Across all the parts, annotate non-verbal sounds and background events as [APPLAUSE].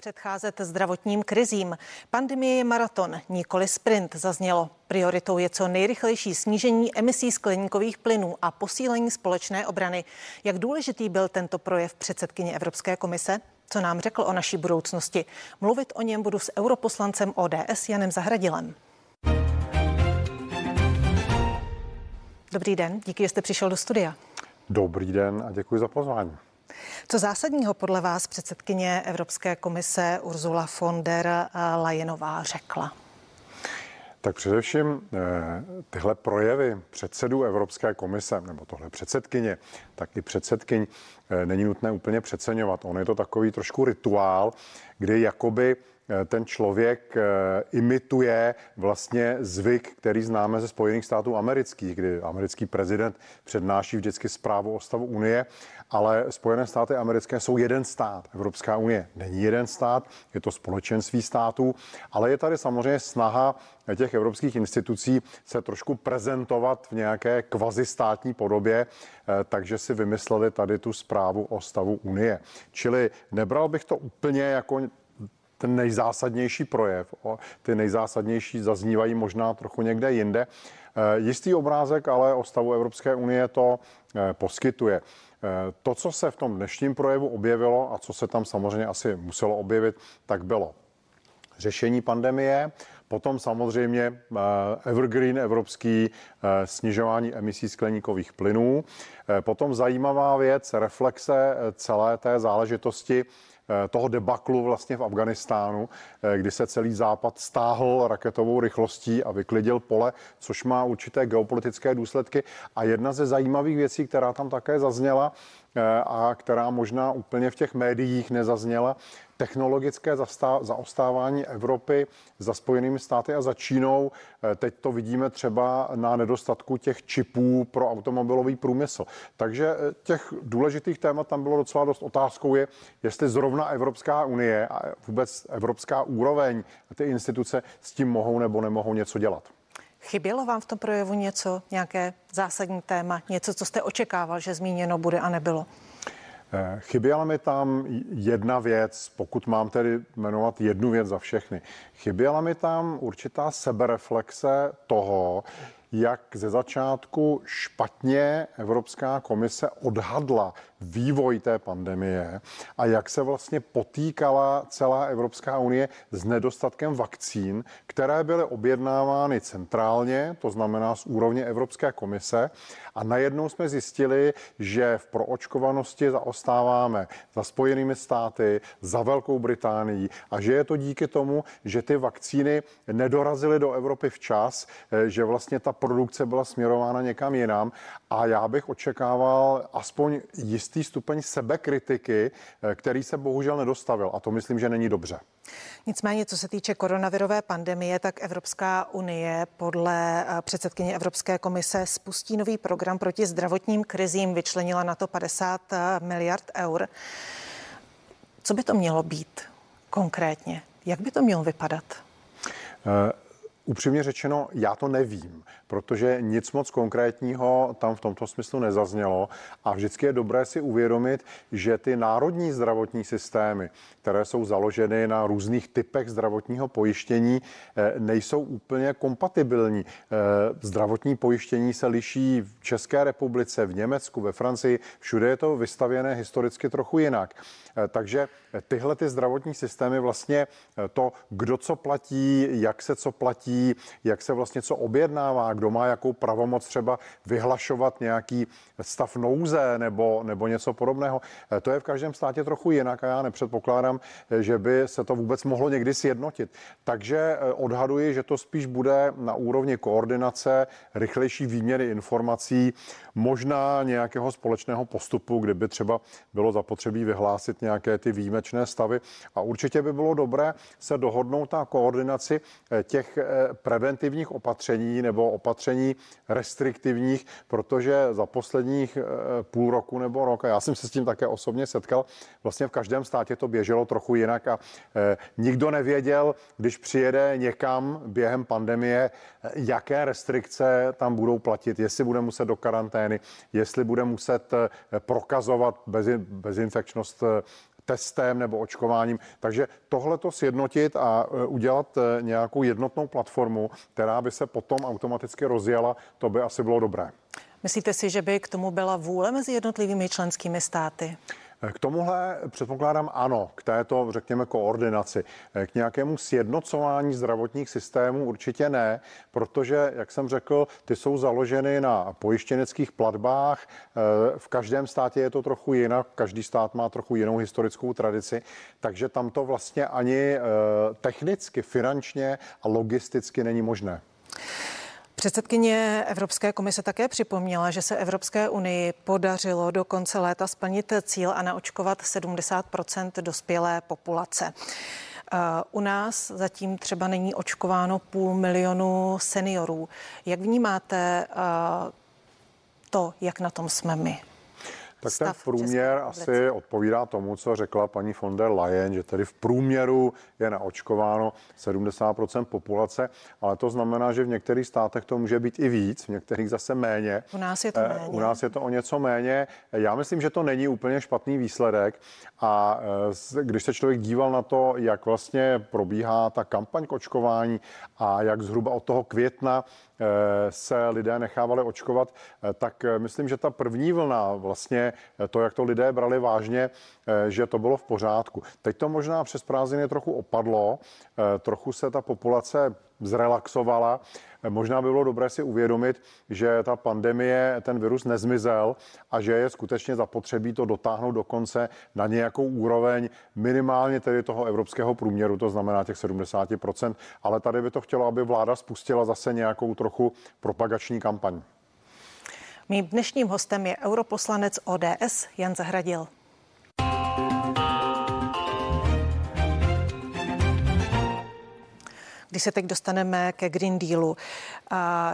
Předcházet zdravotním krizím. Pandemie je maraton, nikoli sprint, zaznělo. Prioritou je co nejrychlejší snížení emisí skleníkových plynů a posílení společné obrany. Jak důležitý byl tento projev předsedkyně Evropské komise? Co nám řekl o naší budoucnosti? Mluvit o něm budu s europoslancem ODS Janem Zahradilem. Dobrý den, díky, že jste přišel do studia. Dobrý den a děkuji za pozvání. Co zásadního podle vás předsedkyně Evropské komise Ursula von der Leyenová řekla? Tak především eh, tyhle projevy předsedů Evropské komise, nebo tohle předsedkyně, tak i předsedkyň, eh, není nutné úplně přeceňovat. On je to takový trošku rituál, kdy jakoby ten člověk eh, imituje vlastně zvyk, který známe ze Spojených států amerických, kdy americký prezident přednáší vždycky zprávu o stavu Unie, ale Spojené státy americké jsou jeden stát. Evropská unie není jeden stát, je to společenství států, ale je tady samozřejmě snaha těch evropských institucí se trošku prezentovat v nějaké kvazistátní podobě, eh, takže si vymysleli tady tu zprávu o stavu Unie. Čili nebral bych to úplně jako ten nejzásadnější projev. Ty nejzásadnější zaznívají možná trochu někde jinde. Eh, jistý obrázek ale o stavu Evropské unie to eh, poskytuje. Eh, to, co se v tom dnešním projevu objevilo a co se tam samozřejmě asi muselo objevit, tak bylo řešení pandemie, potom samozřejmě evergreen evropský snižování emisí skleníkových plynů, potom zajímavá věc, reflexe celé té záležitosti toho debaklu vlastně v Afganistánu, eh, kdy se celý západ stáhl raketovou rychlostí a vyklidil pole, což má určité geopolitické důsledky. A jedna ze zajímavých věcí, která tam také zazněla, Eh, a která možná úplně v těch médiích nezazněla, technologické zaostávání Evropy za Spojenými státy a za Čínou. Eh, teď to vidíme třeba na nedostatku těch čipů pro automobilový průmysl. Takže eh, těch důležitých témat tam bylo docela dost. Otázkou je, jestli zrovna Evropská unie a vůbec evropská úroveň ty instituce s tím mohou nebo nemohou něco dělat. Chybělo vám v tom projevu něco, nějaké zásadní téma, něco, co jste očekával, že zmíněno bude a nebylo? Eh, chyběla mi tam jedna věc, pokud mám tedy jmenovat jednu věc za všechny. Chyběla mi tam určitá sebereflexe toho, jak ze začátku špatně Evropská komise odhadla vývoj té pandemie a jak se vlastně potýkala celá Evropská unie s nedostatkem vakcín, které byly objednávány centrálně, to znamená z úrovně Evropské komise. A najednou jsme zjistili, že v proočkovanosti zaostáváme za Spojenými státy, za Velkou Británií a že je to díky tomu, že ty vakcíny nedorazily do Evropy včas, eh, že vlastně ta produkce byla směrována někam jinam. A já bych očekával aspoň jistý stupeň sebekritiky, eh, který se bohužel nedostavil a to myslím, že není dobře. Nicméně, co se týče koronavirové pandemie, tak Evropská unie podle eh, předsedkyně Evropské komise spustí nový program proti zdravotním krizím, vyčlenila na to 50 eh, miliard eur. Co by to mělo být konkrétně? Jak by to mělo vypadat? Uh... Upřímně řečeno, já to nevím, protože nic moc konkrétního tam v tomto smyslu nezaznělo a vždycky je dobré si uvědomit, že ty národní zdravotní systémy, které jsou založeny na různých typech zdravotního pojištění, eh, nejsou úplně kompatibilní. Eh, zdravotní pojištění se liší v České republice, v Německu, ve Francii, všude je to vystavěné historicky trochu jinak. Eh, takže tyhle ty zdravotní systémy vlastně to, kdo co platí, jak se co platí, jak se vlastně co objednává, kdo má jakou pravomoc třeba vyhlašovat nějaký stav nouze nebo, nebo něco podobného, to je v každém státě trochu jinak a já nepředpokládám, předpokládám, že by se to vůbec mohlo někdy sjednotit. Takže eh, odhaduji, že to spíš bude na úrovni koordinace, rychlejší výměny informací, možná nějakého společného postupu, kdyby třeba bylo zapotřebí vyhlásit nějaké ty výjimečné stavy. A určitě by bylo dobré se dohodnout na koordinaci eh, těch eh, preventivních opatření nebo opatření restriktivních, protože za posledních půl roku nebo rok, a já jsem se s tím také osobně setkal, vlastně v každém státě to běželo trochu jinak a e, nikdo nevěděl, když přijede někam během pandemie, e, jaké restrikce tam budou platit, jestli bude muset do karantény, jestli bude muset prokazovat bezinfekčnost testem nebo očkováním. Takže tohle to sjednotit a udělat nějakou jednotnou platformu, která by se potom automaticky rozjela, to by asi bylo dobré. Myslíte si, že by k tomu byla vůle mezi jednotlivými členskými státy? K tomuhle předpokládám ano, k této, řekněme, koordinaci. K nějakému sjednocování zdravotních systémů určitě ne, protože, jak jsem řekl, ty jsou založeny na pojištěneckých platbách. V každém státě je to trochu jinak, každý stát má trochu jinou historickou tradici, takže tam to vlastně ani eh, technicky, finančně a logisticky není možné. Předsedkyně Evropské komise také připomněla, že se Evropské unii podařilo do konce léta splnit cíl a naočkovat 70% dospělé populace. Uh, u nás zatím třeba není očkováno půl milionu seniorů. Jak vnímáte uh, to, jak na tom jsme my? Tak ten průměr asi odpovídá tomu, co řekla paní von der Leyen, že tedy v průměru je naočkováno 70% populace, ale to znamená, že v některých státech to může být i víc, v některých zase méně. U nás je to méně. U nás je to o něco méně. Já myslím, že to není úplně špatný výsledek a eh, když se člověk díval na to, jak vlastně probíhá ta kampaň k očkování a jak zhruba od toho května eh, se lidé nechávali očkovat, eh, tak myslím, že ta první vlna vlastně to, jak to lidé brali vážně, eh, že to bylo v pořádku. Teď to možná přes prázdniny trochu opadlo, eh, trochu se ta populace zrelaxovala. Možná by bylo dobré si uvědomit, že ta pandemie, ten virus nezmizel a že je skutečně zapotřebí to dotáhnout do konce na nějakou úroveň minimálně tedy toho evropského průměru, to znamená těch 70%, ale tady by to chtělo, aby vláda spustila zase nějakou trochu propagační kampaň. Mým dnešním hostem je europoslanec ODS Jan Zahradil. Když se teď dostaneme ke Green Dealu,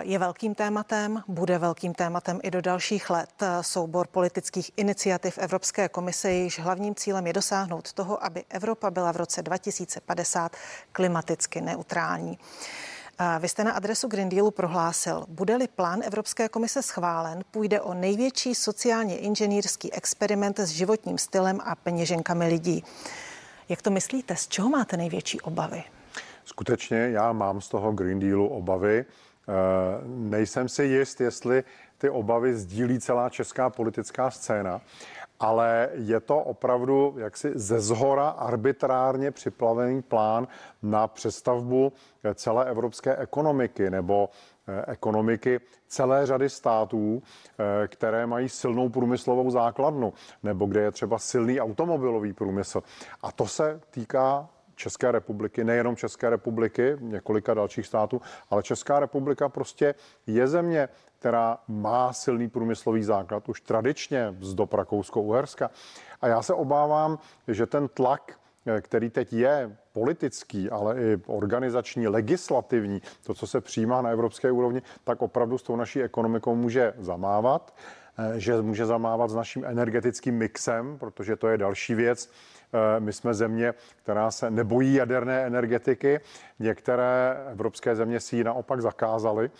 je velkým tématem, bude velkým tématem i do dalších let. Soubor politických iniciativ Evropské komise, jejichž hlavním cílem je dosáhnout toho, aby Evropa byla v roce 2050 klimaticky neutrální. Vy jste na adresu Green Dealu prohlásil, bude-li plán Evropské komise schválen, půjde o největší sociálně inženýrský experiment s životním stylem a peněženkami lidí. Jak to myslíte? Z čeho máte největší obavy? Skutečně já mám z toho Green Dealu obavy. Eh, nejsem si jist, jestli ty obavy sdílí celá česká politická scéna ale je to opravdu jaksi ze zhora arbitrárně připlavený plán na přestavbu celé evropské ekonomiky nebo eh, ekonomiky celé řady států, eh, které mají silnou průmyslovou základnu, nebo kde je třeba silný automobilový průmysl. A to se týká České republiky, nejenom České republiky, několika dalších států, ale Česká republika prostě je země, která má silný průmyslový základ už tradičně z dob Rakousko-Uherska. A já se obávám, že ten tlak, eh, který teď je politický, ale i organizační, legislativní, to, co se přijímá na evropské úrovni, tak opravdu s tou naší ekonomikou může zamávat eh, že může zamávat s naším energetickým mixem, protože to je další věc, my jsme země, která se nebojí jaderné energetiky. Některé evropské země si ji naopak zakázaly.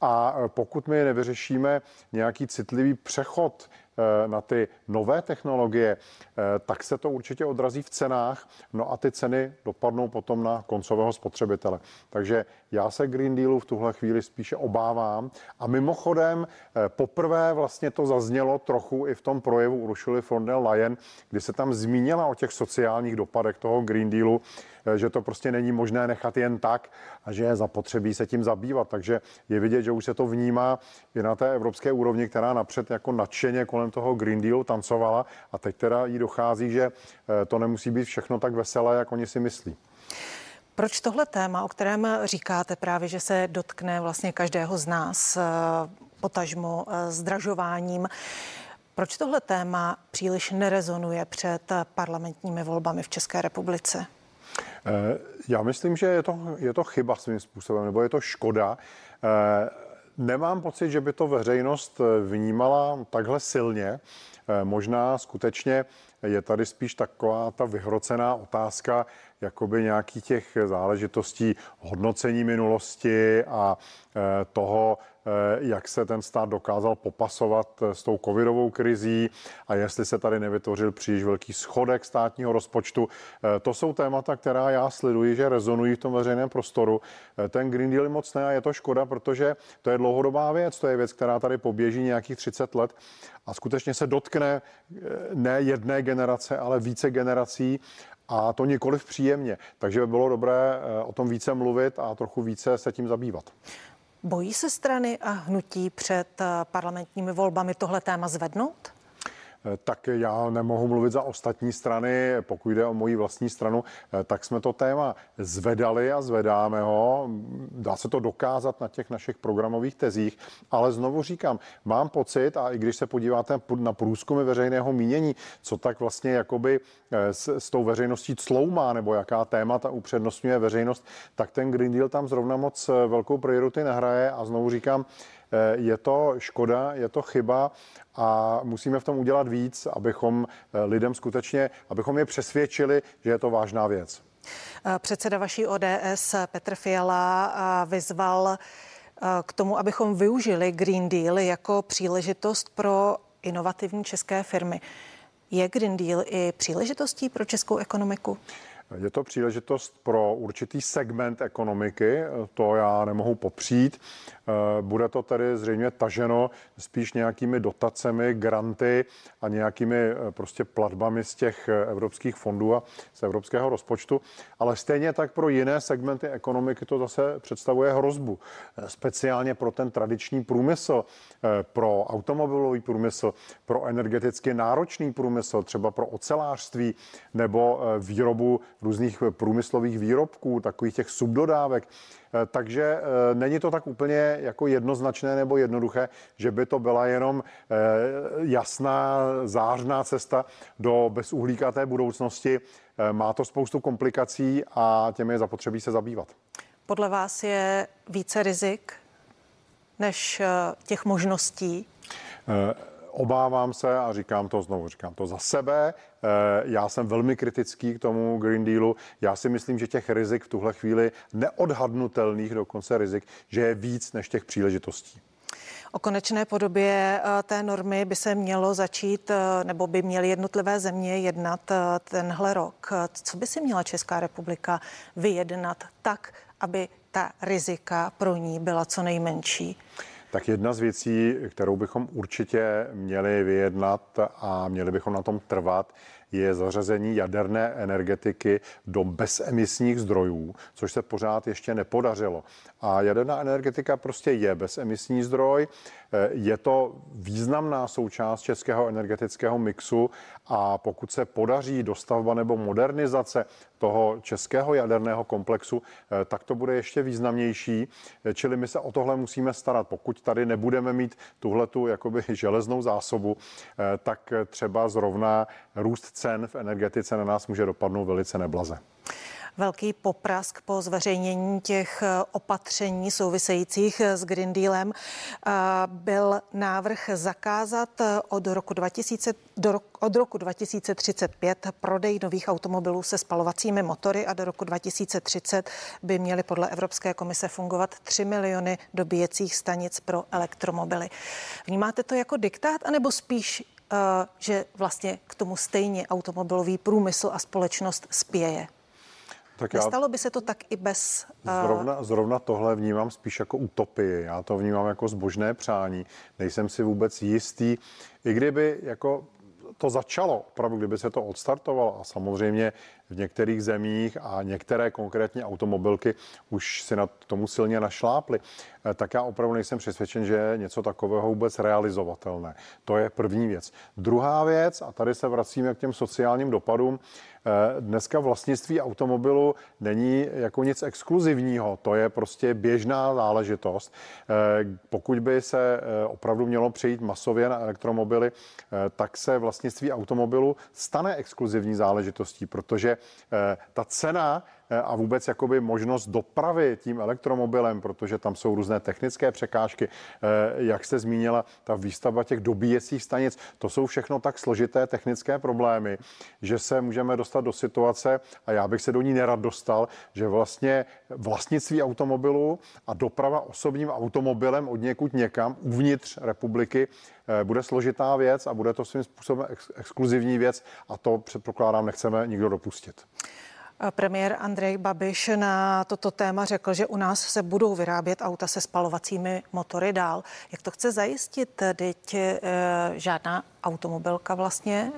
A eh, pokud my nevyřešíme nějaký citlivý přechod Eh, na ty nové technologie, eh, tak se to určitě odrazí v cenách, no a ty ceny dopadnou potom na koncového spotřebitele. Takže já se Green Dealu v tuhle chvíli spíše obávám. A mimochodem, eh, poprvé vlastně to zaznělo trochu i v tom projevu Uršuly von der Leyen, kdy se tam zmínila o těch sociálních dopadech toho Green Dealu, Eh, že to prostě není možné nechat jen tak a že je zapotřebí se tím zabývat. Takže je vidět, že už se to vnímá i na té evropské úrovni, která napřed jako nadšeně kolem toho Green Dealu tancovala a teď teda jí dochází, že eh, to nemusí být všechno tak veselé, jak oni si myslí. Proč tohle téma, o kterém říkáte právě, že se dotkne vlastně každého z nás, eh, potažmo zdražováním, proč tohle téma příliš nerezonuje před parlamentními volbami v České republice? Eh, já myslím, že je to, je to chyba svým způsobem, nebo je to škoda. Eh, nemám pocit, že by to veřejnost eh, vnímala takhle silně. Možná skutečně je tady spíš taková ta vyhrocená otázka jakoby nějakých těch záležitostí hodnocení minulosti a toho, jak se ten stát dokázal popasovat s tou covidovou krizí a jestli se tady nevytvořil příliš velký schodek státního rozpočtu. To jsou témata, která já sleduji, že rezonují v tom veřejném prostoru. Ten Green Deal moc ne a je to škoda, protože to je dlouhodobá věc, to je věc, která tady poběží nějakých 30 let a skutečně se dotkne ne jedné generace, ale více generací a to nikoliv příjemně. Takže by bylo dobré eh, o tom více mluvit a trochu více se tím zabývat. Bojí se strany a hnutí před eh, parlamentními volbami tohle téma zvednout? Eh, tak já nemohu mluvit za ostatní strany. Pokud jde o moji vlastní stranu, eh, tak jsme to téma zvedali a zvedáme ho. Dá se to dokázat na těch našich programových tezích, ale znovu říkám, mám pocit, a i když se podíváte na průzkumy veřejného mínění, co tak vlastně jakoby eh, s, s tou veřejností cloumá, nebo jaká témata upřednostňuje veřejnost, tak ten Green Deal tam zrovna moc velkou priority nehraje a znovu říkám, je to škoda, je to chyba a musíme v tom udělat víc, abychom eh, lidem skutečně, abychom je přesvědčili, že je to vážná věc. Eh, předseda vaší ODS Petr Fiala vyzval k tomu, abychom využili Green Deal jako příležitost pro inovativní české firmy. Je Green Deal i příležitostí pro českou ekonomiku? Je to příležitost pro určitý segment ekonomiky, to já nemohu popřít. Eh, bude to tedy zřejmě taženo spíš nějakými dotacemi, granty a nějakými eh, prostě platbami z těch eh, evropských fondů a z evropského rozpočtu. Ale stejně tak pro jiné segmenty ekonomiky to zase představuje hrozbu. Speciálně pro ten tradiční průmysl, pro automobilový průmysl, pro energeticky náročný průmysl, třeba pro ocelářství nebo výrobu různých průmyslových výrobků, takových těch subdodávek. Eh, takže eh, není to tak úplně jako jednoznačné nebo jednoduché, že by to byla jenom eh, jasná, zářná cesta do bezuhlíkaté budoucnosti. Má to spoustu komplikací a těmi je zapotřebí se zabývat. Podle vás je více rizik než těch možností? Obávám se a říkám to znovu, říkám to za sebe. Eh, já jsem velmi kritický k tomu Green Dealu. Já si myslím, že těch rizik v tuhle chvíli neodhadnutelných dokonce rizik, že je víc než těch příležitostí. O konečné podobě eh, té normy by se mělo začít, eh, nebo by měly jednotlivé země jednat tenhle rok. Co by si měla Česká republika vyjednat tak, aby ta rizika pro ní byla co nejmenší? Tak jedna z věcí, kterou bychom určitě měli vyjednat a měli bychom na tom trvat, je zařazení jaderné energetiky do bezemisních zdrojů, což se pořád ještě nepodařilo. A jaderná energetika prostě je bezemisní zdroj, je to významná součást českého energetického mixu a pokud se podaří dostavba nebo modernizace toho českého jaderného komplexu, tak to bude ještě významnější. Čili my se o tohle musíme starat. Pokud tady nebudeme mít tuhletu jakoby železnou zásobu, tak třeba zrovna růst cen v energetice na nás může dopadnout velice neblaze velký poprask po zveřejnění těch eh, opatření souvisejících eh, s Green Dealem eh, byl návrh zakázat od roku, 2000, do od roku 2035 prodej nových automobilů se spalovacími motory a do roku 2030 by měly podle Evropské komise fungovat 3 miliony dobíjecích stanic pro elektromobily. Vnímáte to jako diktát, anebo spíš že vlastně k tomu stejně automobilový průmysl a společnost spěje? Tak Nestalo by se to tak i bez... Uh... Zrovna, zrovna tohle vnímám spíš jako utopii. Já to vnímám jako zbožné přání. Nejsem si vůbec jistý. I kdyby jako to začalo, opravdu, kdyby se to odstartovalo a samozřejmě v některých zemích a některé konkrétně automobilky už si na tomu silně našláply, eh, tak já opravdu nejsem přesvědčen, že je něco takového vůbec realizovatelné. To je první věc. Druhá věc, a tady se vracíme k těm sociálním dopadům, Eh, dneska vlastnictví automobilu není jako nic exkluzivního, to je prostě běžná záležitost. Eh, pokud by se opravdu mělo přejít masově na elektromobily, tak se vlastnictví automobilu stane exkluzivní záležitostí, protože ta cena a vůbec jakoby možnost dopravy tím elektromobilem, protože tam jsou různé technické překážky, jak jste zmínila, ta výstavba těch dobíjecích stanic, to jsou všechno tak složité technické problémy, že se můžeme dostat do situace, a já bych se do ní nerad dostal, že vlastně vlastnictví automobilu a doprava osobním automobilem od někud někam uvnitř republiky eh, bude složitá věc a bude to svým způsobem ex- exkluzivní věc a to předpokládám nechceme nikdo dopustit. Premiér Andrej Babiš na toto téma řekl, že u nás se budou vyrábět auta se spalovacími motory dál. Jak to chce zajistit? Teď e, žádná automobilka vlastně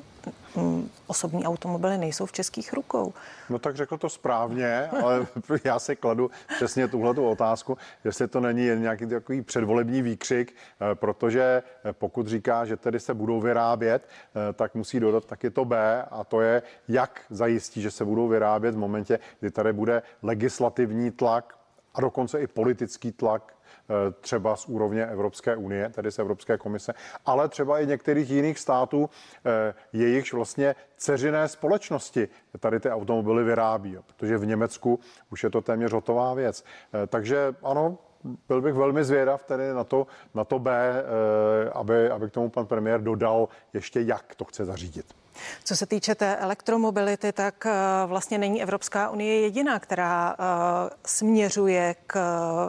osobní automobily nejsou v českých rukou. No tak řekl to správně, ale [LAUGHS] já se kladu přesně tuhle otázku, jestli to není jen nějaký takový předvolební výkřik, eh, protože eh, pokud říká, že tedy se budou vyrábět, eh, tak musí dodat taky to B a to je, jak zajistí, že se budou vyrábět v momentě, kdy tady bude legislativní tlak a dokonce i politický tlak třeba z úrovně Evropské unie, tedy z Evropské komise, ale třeba i některých jiných států, eh, jejichž vlastně ceřiné společnosti tady ty automobily vyrábí, protože v Německu už je to téměř hotová věc. Eh, takže ano, byl bych velmi zvědav tedy na to, na to B, aby, aby k tomu pan premiér dodal ještě, jak to chce zařídit. Co se týče té elektromobility, tak eh, vlastně není Evropská unie jediná, která eh, směřuje k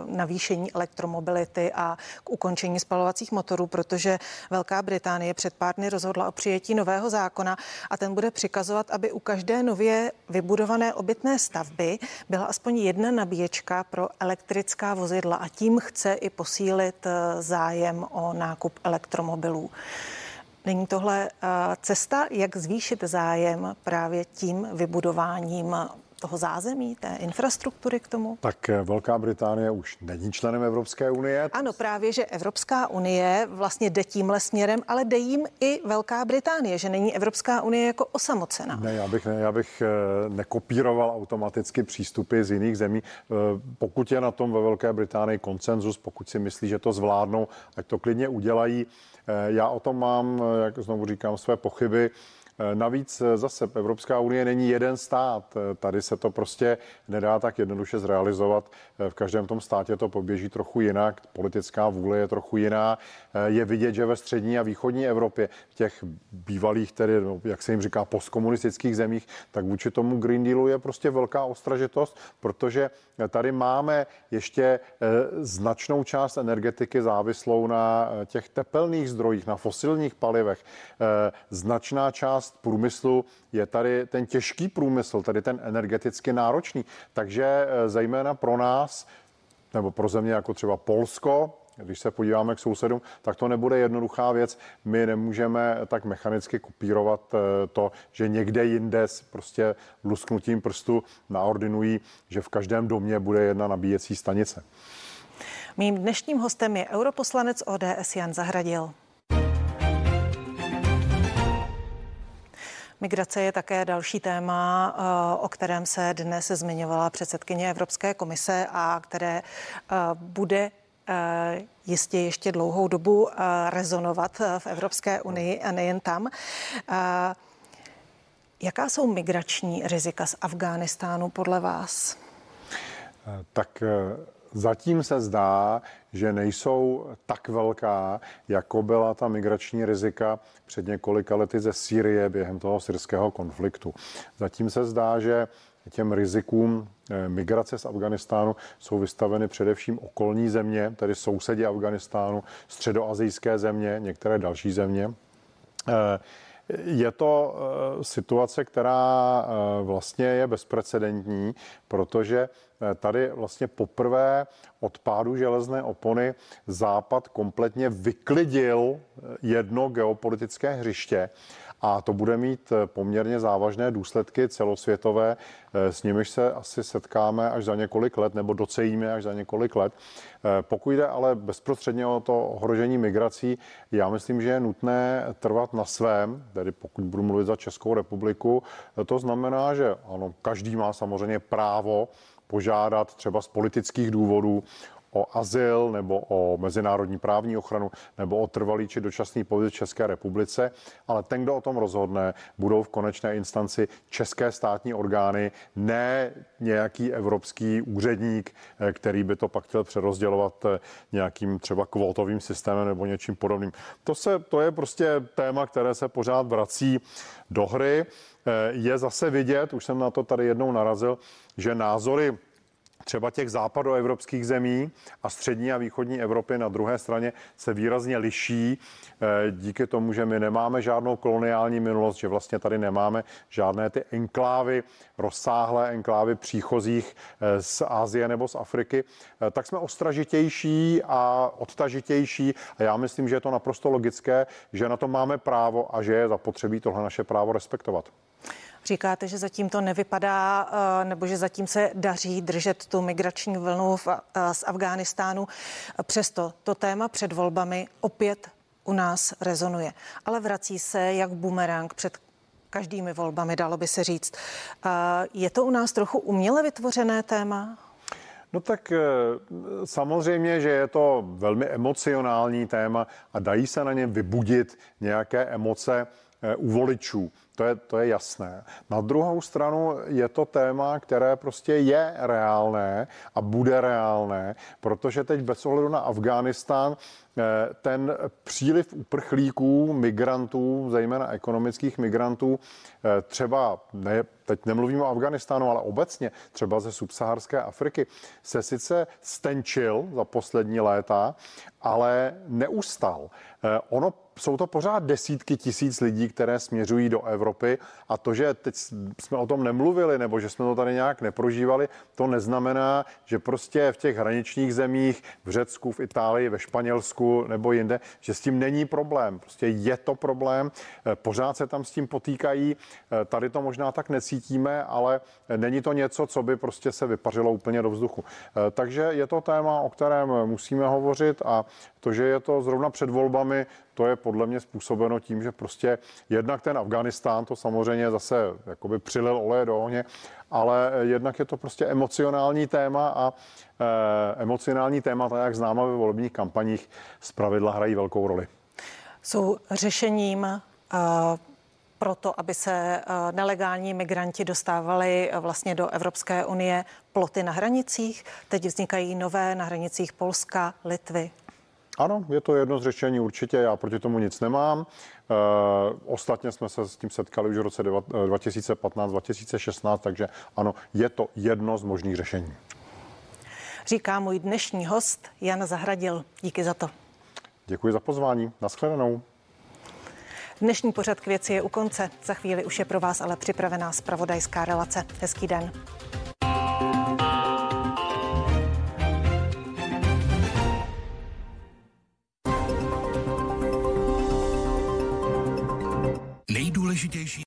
navýšení elektromobility a k ukončení spalovacích motorů, protože Velká Británie před pár dny rozhodla o přijetí nového zákona a ten bude přikazovat, aby u každé nově vybudované obytné stavby byla aspoň jedna nabíječka pro elektrická vozidla a tím chce i posílit eh, zájem o nákup elektromobilů. Není tohle eh, cesta, jak zvýšit zájem právě tím vybudováním toho zázemí, té infrastruktury k tomu? Tak eh, Velká Británie už není členem Evropské unie. Ano, právě, že Evropská unie vlastně jde tímhle směrem, ale jde jim i Velká Británie, že není Evropská unie jako osamocená. Ne, já bych, ne, já bych eh, nekopíroval automaticky přístupy z jiných zemí. Pokud je na tom ve Velké Británii koncenzus, pokud si myslí, že to zvládnou, ať to klidně udělají. Eh, já o tom mám, eh, jak znovu říkám, své pochyby. Eh, navíc zase Evropská unie není jeden stát. Tady se to prostě nedá tak jednoduše zrealizovat. V každém tom státě to poběží trochu jinak, politická vůle je trochu jiná. Je vidět, že ve střední a východní Evropě, v těch bývalých, tedy, no, jak se jim říká, postkomunistických zemích, tak vůči tomu Green Dealu je prostě velká ostražitost, protože tady máme ještě značnou část energetiky závislou na těch tepelných zdrojích, na fosilních palivech. Značná část část průmyslu je tady ten těžký průmysl, tady ten energeticky náročný. Takže eh, zejména pro nás, nebo pro země jako třeba Polsko, když se podíváme k sousedům, tak to nebude jednoduchá věc. My nemůžeme tak mechanicky kopírovat eh, to, že někde jinde prostě lusknutím prstu naordinují, že v každém domě bude jedna nabíjecí stanice. Mým dnešním hostem je europoslanec ODS Jan Zahradil. Migrace je také další téma, eh, o kterém se dnes zmiňovala předsedkyně Evropské komise a které eh, bude eh, jistě ještě dlouhou dobu rezonovat v Evropské unii a nejen tam. Jaká jsou migrační rizika z Afghánistánu podle vás? Tak Zatím se zdá, že nejsou tak velká, jako byla ta migrační rizika před několika lety ze Sýrie během toho syrského konfliktu. Zatím se zdá, že těm rizikům eh, migrace z Afganistánu jsou vystaveny především okolní země, tedy sousedi Afganistánu, středoazijské země, některé další země. Eh, je to eh, situace, která vlastně je bezprecedentní, protože Eh, tady vlastně poprvé od pádu železné opony Západ kompletně vyklidil eh, jedno geopolitické hřiště a to bude mít eh, poměrně závažné důsledky celosvětové, s nimiž se asi setkáme až za několik let, nebo docejíme až za několik let. Pokud jde ale bezprostředně o to ohrožení migrací, já myslím, že je nutné trvat na svém, tedy pokud budu mluvit za Českou republiku, to znamená, že ano, každý má samozřejmě právo požádat třeba z politických důvodů o azyl nebo o mezinárodní právní ochranu nebo o trvalý či dočasný pobyt v České republice, ale ten, kdo o tom rozhodne, budou v konečné instanci české státní orgány, ne nějaký evropský úředník, eh, který by to pak chtěl přerozdělovat eh, nějakým třeba kvótovým systémem nebo něčím podobným. To, se, to je prostě téma, které se pořád vrací do hry. Eh, je zase vidět, už jsem na to tady jednou narazil, že názory třeba těch západoevropských zemí a střední a východní Evropy na druhé straně se výrazně liší eh, díky tomu, že my nemáme žádnou koloniální minulost, že vlastně tady nemáme žádné ty enklávy, rozsáhlé enklávy příchozích eh, z Ázie nebo z Afriky, tak jsme ostražitější a odtažitější a já myslím, že je to naprosto logické, že na to máme právo a že je zapotřebí tohle naše právo respektovat. Říkáte, že zatím to nevypadá, eh, nebo že zatím se daří držet tu migrační vlnu eh, z Afghánistánu. Přesto to téma před volbami opět u nás rezonuje. Ale vrací se jak bumerang před každými volbami, dalo by se říct. Eh, je to u nás trochu uměle vytvořené téma? No tak samozřejmě, že je to velmi emocionální téma a dají se na něm vybudit nějaké emoce u voličů. To je, to je jasné. Na druhou stranu je to téma, které prostě je reálné a bude reálné, protože teď bez ohledu na Afghánistán eh, ten příliv uprchlíků, migrantů, zejména ekonomických migrantů, eh, třeba, ne, teď nemluvím o Afganistánu, ale obecně třeba ze subsaharské Afriky, se sice stenčil za poslední léta, ale neustal. Eh, ono jsou to pořád desítky tisíc lidí, které směřují do Evropy a to, že teď jsme o tom nemluvili nebo že jsme to tady nějak neprožívali, to neznamená, že prostě v těch hraničních zemích, v Řecku, v Itálii, ve Španělsku nebo jinde, že s tím není problém. Prostě je to problém, eh, pořád se tam s tím potýkají, eh, tady to možná tak necítíme, ale není to něco, co by prostě se vypařilo úplně do vzduchu. Eh, takže je to téma, o kterém musíme hovořit a to, že je to zrovna před volbami, to je podle mě způsobeno tím, že prostě jednak ten Afganistán to samozřejmě zase jakoby přilil oleje do ohně, ale jednak je to prostě emocionální téma a e, emocionální témata, jak známe ve volebních kampaních, zpravidla hrají velkou roli. Jsou řešením uh proto, aby se nelegální migranti dostávali vlastně do Evropské unie ploty na hranicích. Teď vznikají nové na hranicích Polska, Litvy, ano, je to jedno z řešení určitě, já proti tomu nic nemám. E, ostatně jsme se s tím setkali už v roce 2015-2016, takže ano, je to jedno z možných řešení. Říká můj dnešní host Jan Zahradil. Díky za to. Děkuji za pozvání. Naschledanou. Dnešní pořad k věci je u konce. Za chvíli už je pro vás ale připravená spravodajská relace. Hezký den. nejdůležitější